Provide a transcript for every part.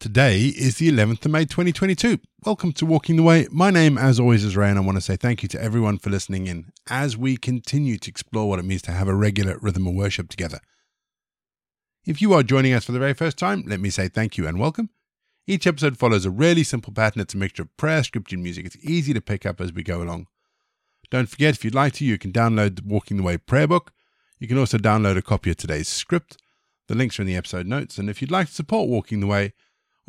Today is the 11th of May 2022. Welcome to Walking the Way. My name, as always, is Ray, and I want to say thank you to everyone for listening in as we continue to explore what it means to have a regular rhythm of worship together. If you are joining us for the very first time, let me say thank you and welcome. Each episode follows a really simple pattern. It's a mixture of prayer, scripture, and music. It's easy to pick up as we go along. Don't forget, if you'd like to, you can download the Walking the Way prayer book. You can also download a copy of today's script. The links are in the episode notes. And if you'd like to support Walking the Way,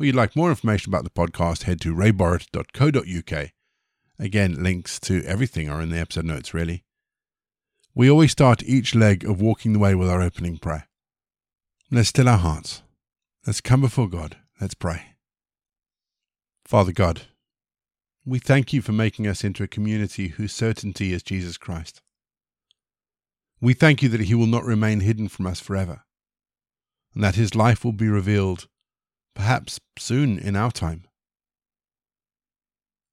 or you'd like more information about the podcast, head to rayborrett.co.uk. Again, links to everything are in the episode notes, really. We always start each leg of Walking the Way with our opening prayer. Let's still our hearts. Let's come before God. Let's pray. Father God, we thank you for making us into a community whose certainty is Jesus Christ. We thank you that he will not remain hidden from us forever, and that his life will be revealed perhaps soon in our time.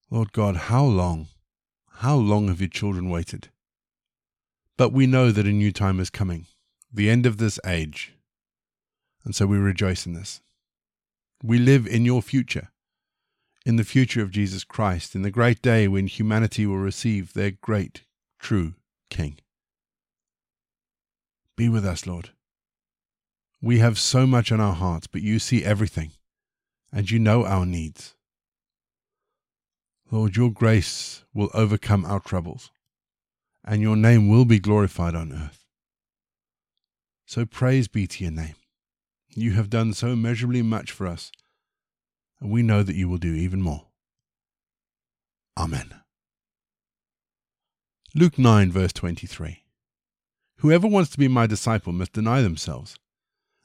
Lord God, how long, how long have your children waited? But we know that a new time is coming, the end of this age, and so we rejoice in this. We live in your future, in the future of Jesus Christ, in the great day when humanity will receive their great, true King. Be with us, Lord. We have so much on our hearts, but you see everything, and you know our needs. Lord, your grace will overcome our troubles, and your name will be glorified on earth. So praise be to your name. You have done so immeasurably much for us, and we know that you will do even more. Amen. Luke 9, verse 23. Whoever wants to be my disciple must deny themselves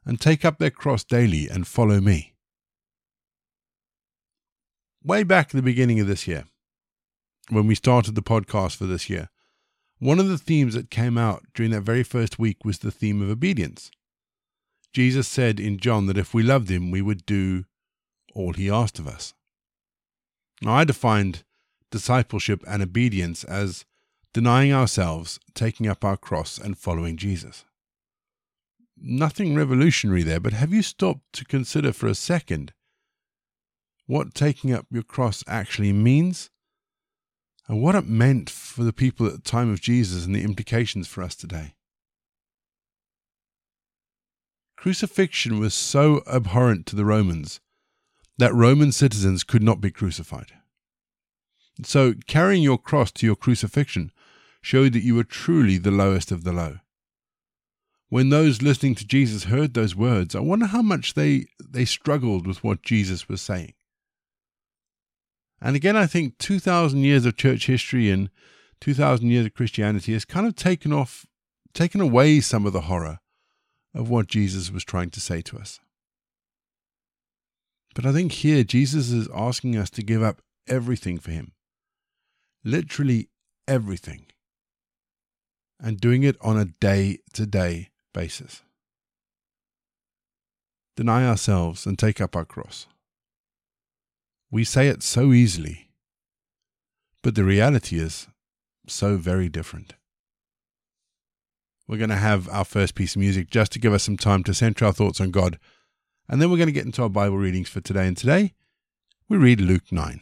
and take up their cross daily and follow me. Way back at the beginning of this year, when we started the podcast for this year, one of the themes that came out during that very first week was the theme of obedience. Jesus said in John that if we loved him, we would do all he asked of us. Now, I defined discipleship and obedience as denying ourselves, taking up our cross, and following Jesus. Nothing revolutionary there, but have you stopped to consider for a second what taking up your cross actually means? And what it meant for the people at the time of Jesus and the implications for us today? Crucifixion was so abhorrent to the Romans that Roman citizens could not be crucified. So, carrying your cross to your crucifixion showed that you were truly the lowest of the low. When those listening to Jesus heard those words, I wonder how much they, they struggled with what Jesus was saying. And again, I think 2,000 years of church history and 2,000 years of Christianity has kind of taken off, taken away some of the horror of what Jesus was trying to say to us. But I think here Jesus is asking us to give up everything for him. Literally everything. And doing it on a day to day basis. Deny ourselves and take up our cross. We say it so easily, but the reality is so very different. We're going to have our first piece of music just to give us some time to center our thoughts on God. And then we're going to get into our Bible readings for today. And today, we read Luke 9.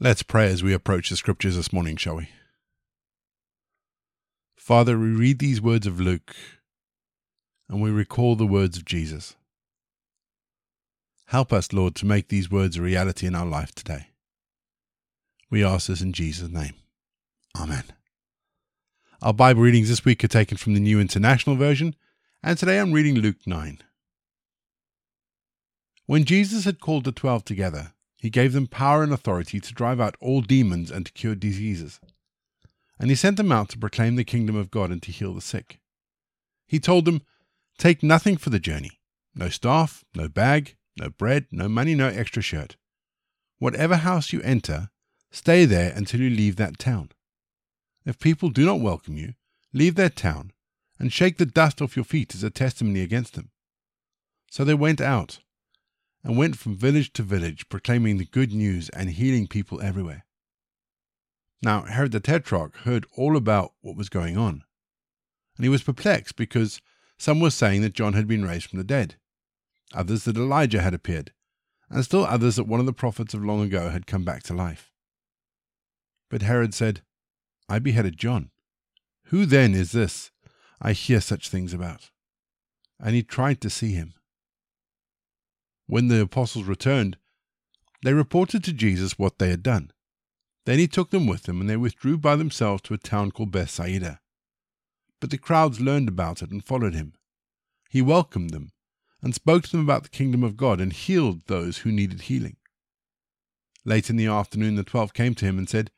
Let's pray as we approach the scriptures this morning, shall we? Father, we read these words of Luke and we recall the words of Jesus. Help us, Lord, to make these words a reality in our life today. We ask this in Jesus' name. Amen. Our Bible readings this week are taken from the New International Version, and today I'm reading Luke 9. When Jesus had called the twelve together, he gave them power and authority to drive out all demons and to cure diseases. And he sent them out to proclaim the kingdom of God and to heal the sick. He told them, Take nothing for the journey no staff, no bag, no bread, no money, no extra shirt. Whatever house you enter, stay there until you leave that town. If people do not welcome you, leave that town and shake the dust off your feet as a testimony against them. So they went out and went from village to village, proclaiming the good news and healing people everywhere. Now, Herod the Tetrarch heard all about what was going on, and he was perplexed because some were saying that John had been raised from the dead, others that Elijah had appeared, and still others that one of the prophets of long ago had come back to life. But Herod said, I beheaded John. Who then is this I hear such things about? And he tried to see him. When the apostles returned, they reported to Jesus what they had done. Then he took them with him, and they withdrew by themselves to a town called Bethsaida. But the crowds learned about it and followed him. He welcomed them and spoke to them about the kingdom of God and healed those who needed healing. Late in the afternoon, the twelve came to him and said,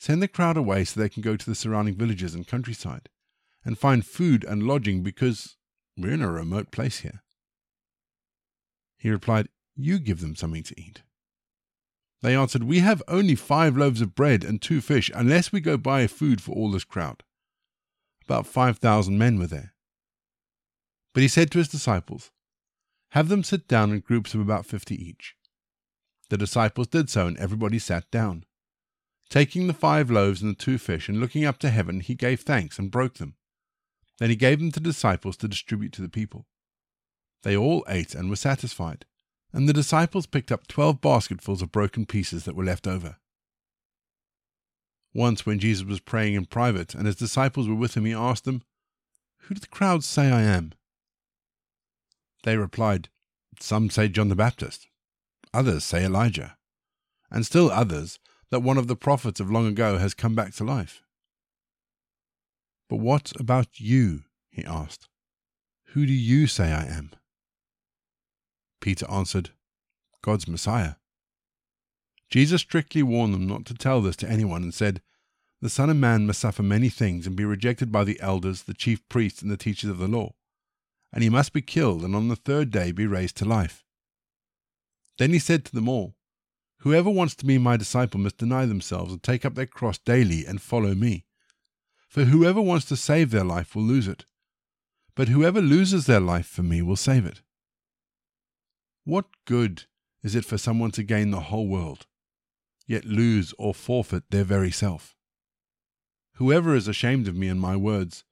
Send the crowd away so they can go to the surrounding villages and countryside and find food and lodging because we're in a remote place here. He replied, You give them something to eat. They answered, We have only five loaves of bread and two fish, unless we go buy food for all this crowd. About five thousand men were there. But he said to his disciples, Have them sit down in groups of about fifty each. The disciples did so, and everybody sat down. Taking the five loaves and the two fish, and looking up to heaven, he gave thanks and broke them. Then he gave them to the disciples to distribute to the people. They all ate and were satisfied, and the disciples picked up twelve basketfuls of broken pieces that were left over. Once, when Jesus was praying in private and his disciples were with him, he asked them, Who do the crowds say I am? They replied, Some say John the Baptist, others say Elijah, and still others that one of the prophets of long ago has come back to life. But what about you? he asked. Who do you say I am? Peter answered, God's Messiah. Jesus strictly warned them not to tell this to anyone and said, The Son of Man must suffer many things and be rejected by the elders, the chief priests, and the teachers of the law, and he must be killed and on the third day be raised to life. Then he said to them all, Whoever wants to be my disciple must deny themselves and take up their cross daily and follow me. For whoever wants to save their life will lose it, but whoever loses their life for me will save it. What good is it for someone to gain the whole world, yet lose or forfeit their very self? Whoever is ashamed of me and my words,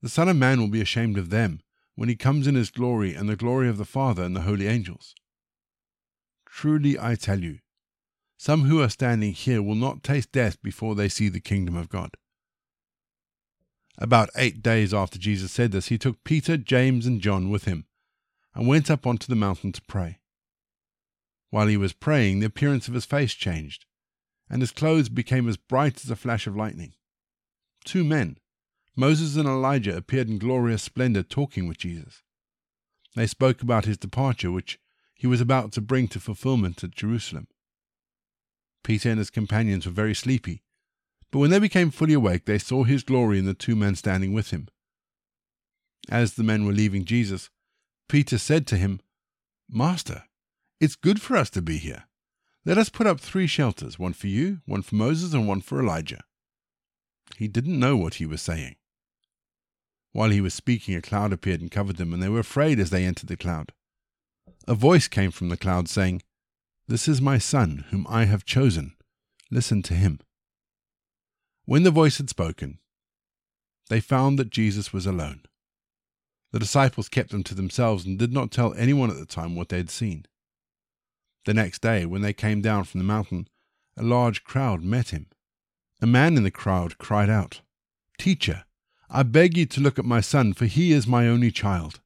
the Son of Man will be ashamed of them when he comes in his glory and the glory of the Father and the holy angels. Truly I tell you, some who are standing here will not taste death before they see the kingdom of God. About eight days after Jesus said this, he took Peter, James, and John with him and went up onto the mountain to pray. While he was praying, the appearance of his face changed, and his clothes became as bright as a flash of lightning. Two men, Moses and Elijah, appeared in glorious splendor talking with Jesus. They spoke about his departure, which he was about to bring to fulfillment at Jerusalem. Peter and his companions were very sleepy, but when they became fully awake, they saw his glory and the two men standing with him. As the men were leaving Jesus, Peter said to him, Master, it's good for us to be here. Let us put up three shelters, one for you, one for Moses, and one for Elijah. He didn't know what he was saying. While he was speaking, a cloud appeared and covered them, and they were afraid as they entered the cloud. A voice came from the cloud saying, this is my Son, whom I have chosen. Listen to him. When the voice had spoken, they found that Jesus was alone. The disciples kept them to themselves and did not tell anyone at the time what they had seen. The next day, when they came down from the mountain, a large crowd met him. A man in the crowd cried out, Teacher, I beg you to look at my son, for he is my only child.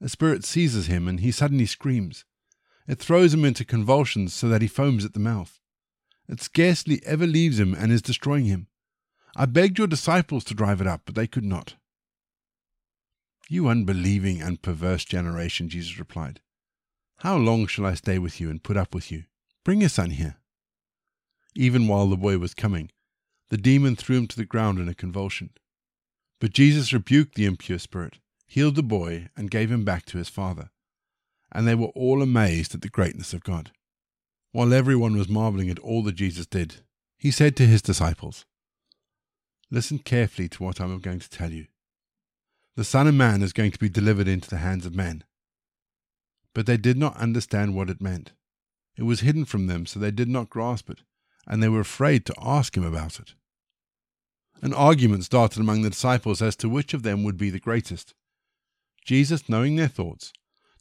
A spirit seizes him, and he suddenly screams. It throws him into convulsions so that he foams at the mouth. It scarcely ever leaves him and is destroying him. I begged your disciples to drive it up, but they could not. You unbelieving and perverse generation, Jesus replied. How long shall I stay with you and put up with you? Bring your son here. Even while the boy was coming, the demon threw him to the ground in a convulsion. But Jesus rebuked the impure spirit, healed the boy, and gave him back to his father. And they were all amazed at the greatness of God. While everyone was marveling at all that Jesus did, he said to his disciples, Listen carefully to what I am going to tell you. The Son of Man is going to be delivered into the hands of men. But they did not understand what it meant. It was hidden from them, so they did not grasp it, and they were afraid to ask him about it. An argument started among the disciples as to which of them would be the greatest. Jesus, knowing their thoughts,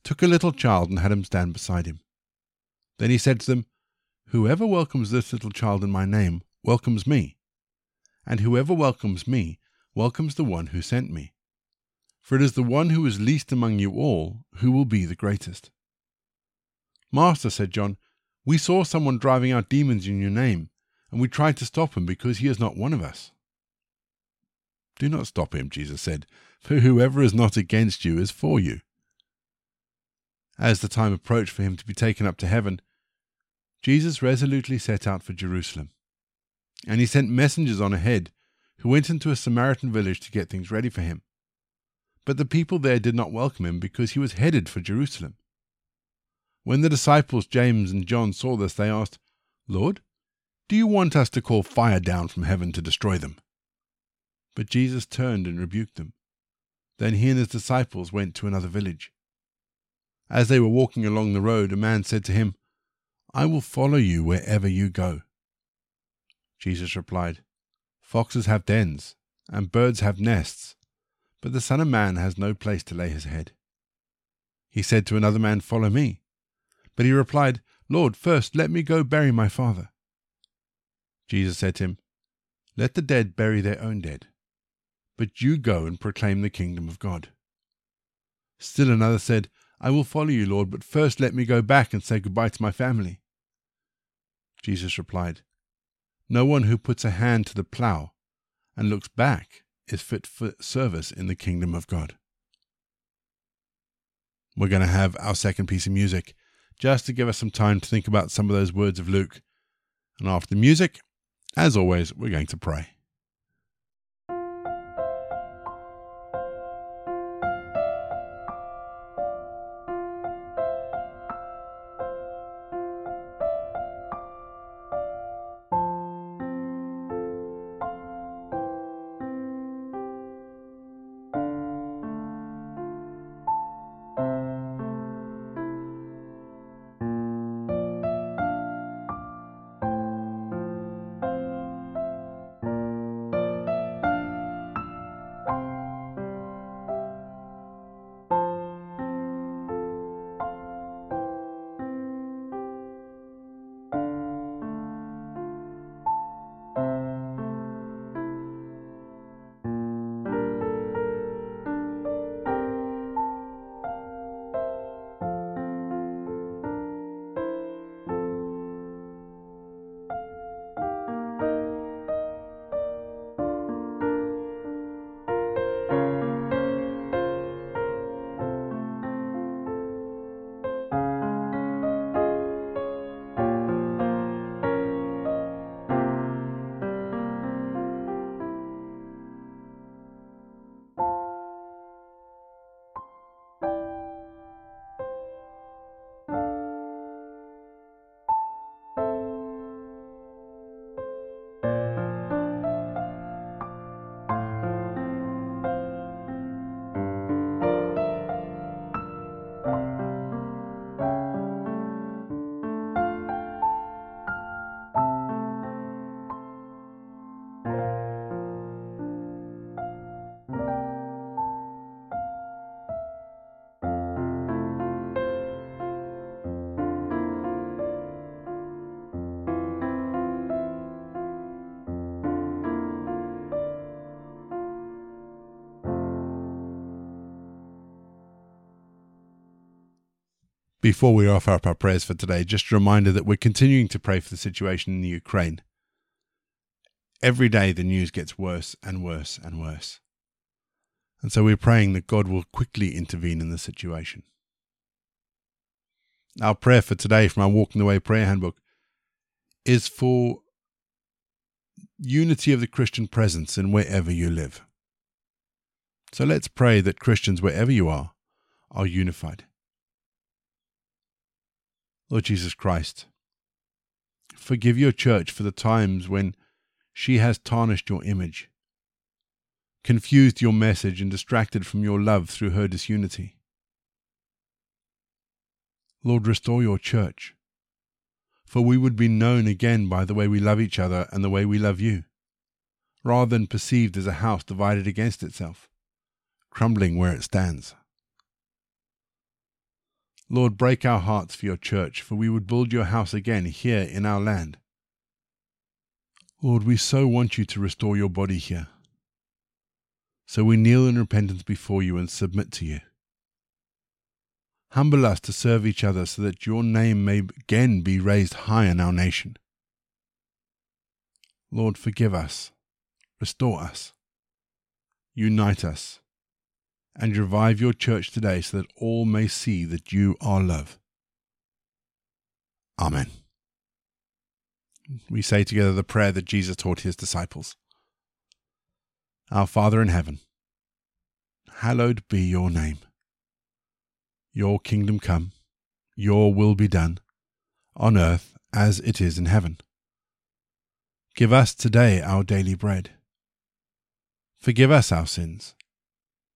took a little child and had him stand beside him. Then he said to them, Whoever welcomes this little child in my name welcomes me, and whoever welcomes me welcomes the one who sent me. For it is the one who is least among you all who will be the greatest. Master, said John, we saw someone driving out demons in your name, and we tried to stop him because he is not one of us. Do not stop him, Jesus said, for whoever is not against you is for you. As the time approached for him to be taken up to heaven, Jesus resolutely set out for Jerusalem. And he sent messengers on ahead who went into a Samaritan village to get things ready for him. But the people there did not welcome him because he was headed for Jerusalem. When the disciples James and John saw this, they asked, Lord, do you want us to call fire down from heaven to destroy them? But Jesus turned and rebuked them. Then he and his disciples went to another village. As they were walking along the road, a man said to him, I will follow you wherever you go. Jesus replied, Foxes have dens, and birds have nests, but the Son of Man has no place to lay his head. He said to another man, Follow me. But he replied, Lord, first let me go bury my father. Jesus said to him, Let the dead bury their own dead, but you go and proclaim the kingdom of God. Still another said, I will follow you, Lord, but first let me go back and say goodbye to my family. Jesus replied, No one who puts a hand to the plough and looks back is fit for service in the kingdom of God. We're going to have our second piece of music just to give us some time to think about some of those words of Luke. And after the music, as always, we're going to pray. Before we offer up our prayers for today, just a reminder that we're continuing to pray for the situation in the Ukraine. Every day the news gets worse and worse and worse. And so we're praying that God will quickly intervene in the situation. Our prayer for today from our Walking the Way prayer handbook is for unity of the Christian presence in wherever you live. So let's pray that Christians, wherever you are, are unified. Lord Jesus Christ, forgive your church for the times when she has tarnished your image, confused your message, and distracted from your love through her disunity. Lord, restore your church, for we would be known again by the way we love each other and the way we love you, rather than perceived as a house divided against itself, crumbling where it stands. Lord, break our hearts for your church, for we would build your house again here in our land. Lord, we so want you to restore your body here. So we kneel in repentance before you and submit to you. Humble us to serve each other so that your name may again be raised high in our nation. Lord, forgive us, restore us, unite us and revive your church today so that all may see that you are love. Amen. We say together the prayer that Jesus taught his disciples Our Father in heaven, hallowed be your name. Your kingdom come, your will be done, on earth as it is in heaven. Give us today our daily bread. Forgive us our sins